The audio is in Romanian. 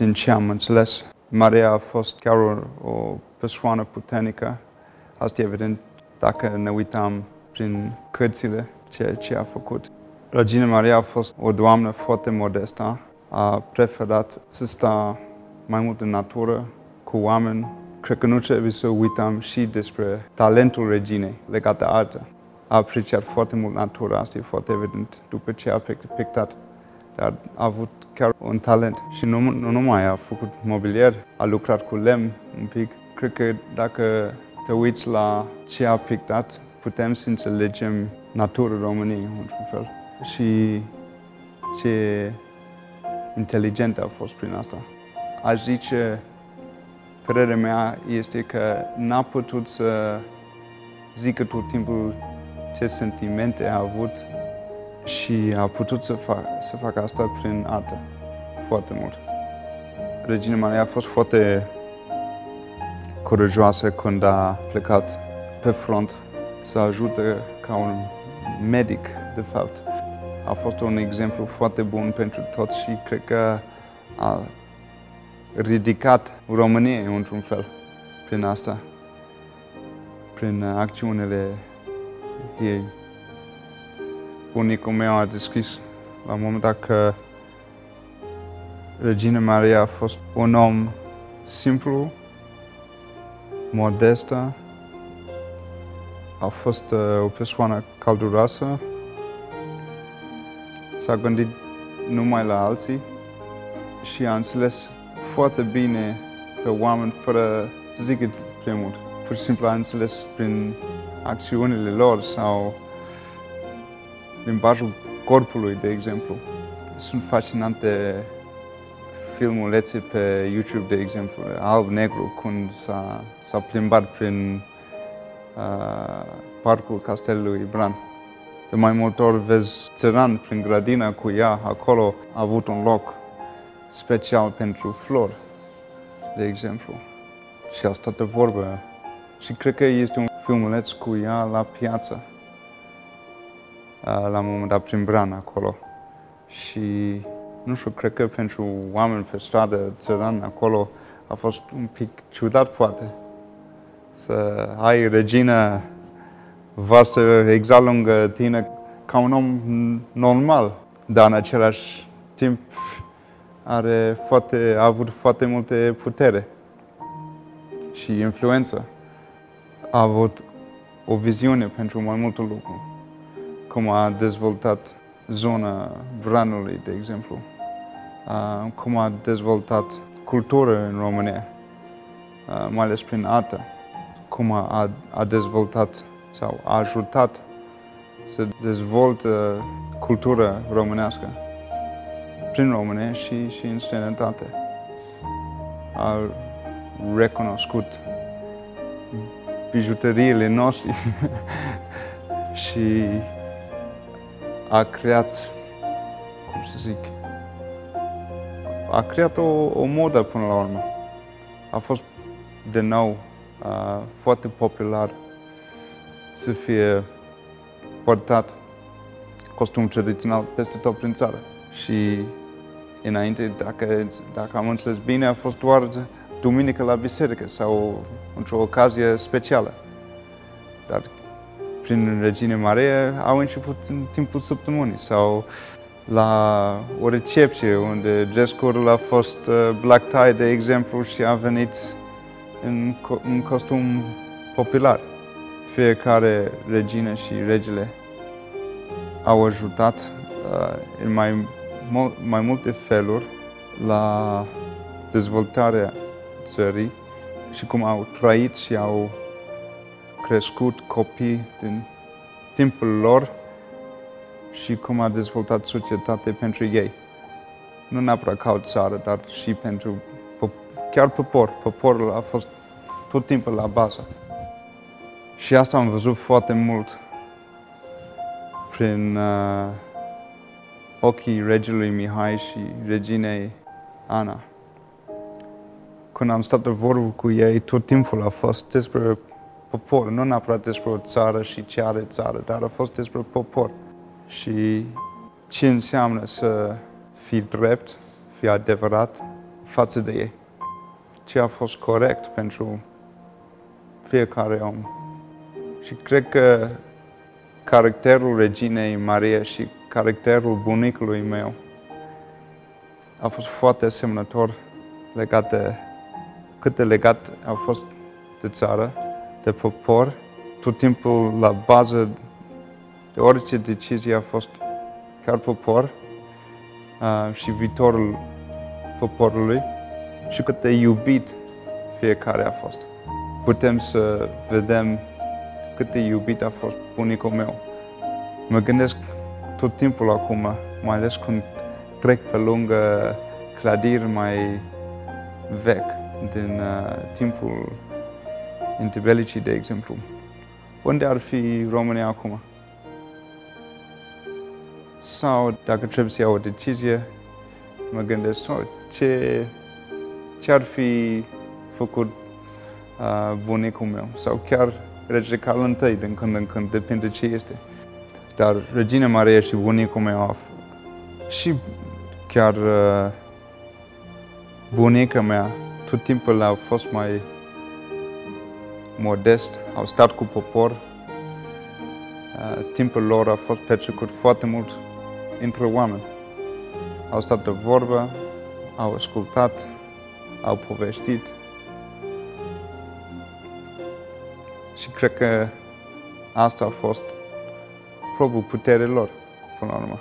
din ce am înțeles, Maria a fost chiar o, o persoană puternică. Asta e evident dacă ne uităm prin cărțile ce, ce a făcut. Regina Maria a fost o doamnă foarte modestă. A preferat să sta mai mult în natură, cu oameni. Cred că nu trebuie să uităm și despre talentul reginei legat de artă. A apreciat foarte mult natura, asta e foarte evident după ce a pictat. Dar a avut chiar un talent și nu, nu numai a făcut mobilier, a lucrat cu lemn un pic. Cred că dacă te uiți la ce a pictat, putem să înțelegem natura României într-un fel și ce inteligent a fost prin asta. Aș zice, părerea mea este că n-a putut să zică tot timpul ce sentimente a avut și a putut să, fac, să facă asta prin artă foarte mult. Regina Maria a fost foarte curajoasă când a plecat pe front să ajute ca un medic, de fapt. A fost un exemplu foarte bun pentru toți și cred că a ridicat România într-un fel prin asta, prin acțiunile ei. Bunicul meu a descris la un moment dat că Regina Maria a fost un om simplu, modestă, a fost uh, o persoană calduroasă, s-a gândit numai la alții și a înțeles foarte bine pe oameni fără să zică prea mult. Pur și simplu a înțeles prin acțiunile lor sau limbajul corpului, de exemplu. Sunt fascinante filmulețe pe YouTube, de exemplu, alb-negru, când s-a, s-a plimbat prin uh, parcul castelului Bran. De mai multe ori vezi țăran prin grădina cu ea, acolo a avut un loc special pentru flori, de exemplu. Și a stat de vorbă. Și cred că este un filmuleț cu ea la piață, la un moment dat prin Bran acolo. Și nu știu, cred că pentru oameni pe stradă, țăran acolo, a fost un pic ciudat poate. Să ai regina voastră exact lângă tine ca un om normal, dar în același timp are foarte, a avut foarte multe putere și influență. A avut o viziune pentru mai multe lucruri, cum a dezvoltat zona Vranului, de exemplu, cum a dezvoltat cultură în România, mai ales prin artă, cum a, a dezvoltat sau a ajutat să dezvoltă cultura românească prin România și, și în străinătate. A recunoscut bijuteriile noastre și a creat, cum să zic, a creat o, o modă până la urmă. A fost de nou uh, foarte popular să fie părtat costum tradițional peste tot prin țară. Și înainte, dacă, dacă am înțeles bine, a fost doar duminică la biserică sau într-o ocazie specială. Dar prin Regine Maria au început în timpul săptămânii sau la o recepție unde dress code a fost uh, black tie, de exemplu, și a venit în, în costum popular. Fiecare regină și regele au ajutat uh, în mai, mai multe feluri la dezvoltarea țării și cum au trăit și au crescut copii din timpul lor și cum a dezvoltat societatea pentru ei. Nu neapărat ca o țară, dar și pentru chiar popor. Poporul a fost tot timpul la bază. Și asta am văzut foarte mult prin uh, ochii regelui Mihai și reginei Ana. Când am stat de vorbă cu ei, tot timpul a fost despre popor, nu neapărat despre o țară și ce are țară, dar a fost despre popor și ce înseamnă să fii drept, fii adevărat, față de ei. Ce a fost corect pentru fiecare om. Și cred că caracterul reginei Maria și caracterul bunicului meu a fost foarte asemănător legat de cât de legat a fost de țară, de popor, tot timpul la bază de orice decizie a fost chiar popor uh, și viitorul poporului și cât de iubit fiecare a fost. Putem să vedem cât de iubit a fost bunicul meu. Mă gândesc tot timpul acum, mai ales când trec pe lângă clădiri mai vechi din uh, timpul interbelicii, de exemplu. Unde ar fi România acum? Sau dacă trebuie să iau o decizie, mă gândesc, oh, ce, ce ar fi făcut uh, bunicul meu? Sau chiar regele Carol I, din când în când, depinde ce este. Dar Regina Maria și bunicul meu au și chiar uh, bunica mea tot timpul au fost mai modest, au stat cu popor. Uh, timpul lor a fost petrecut foarte mult între oameni. Au stat de vorbă, au ascultat, au povestit. Și cred că asta a fost probabil puterea lor, până la urmă.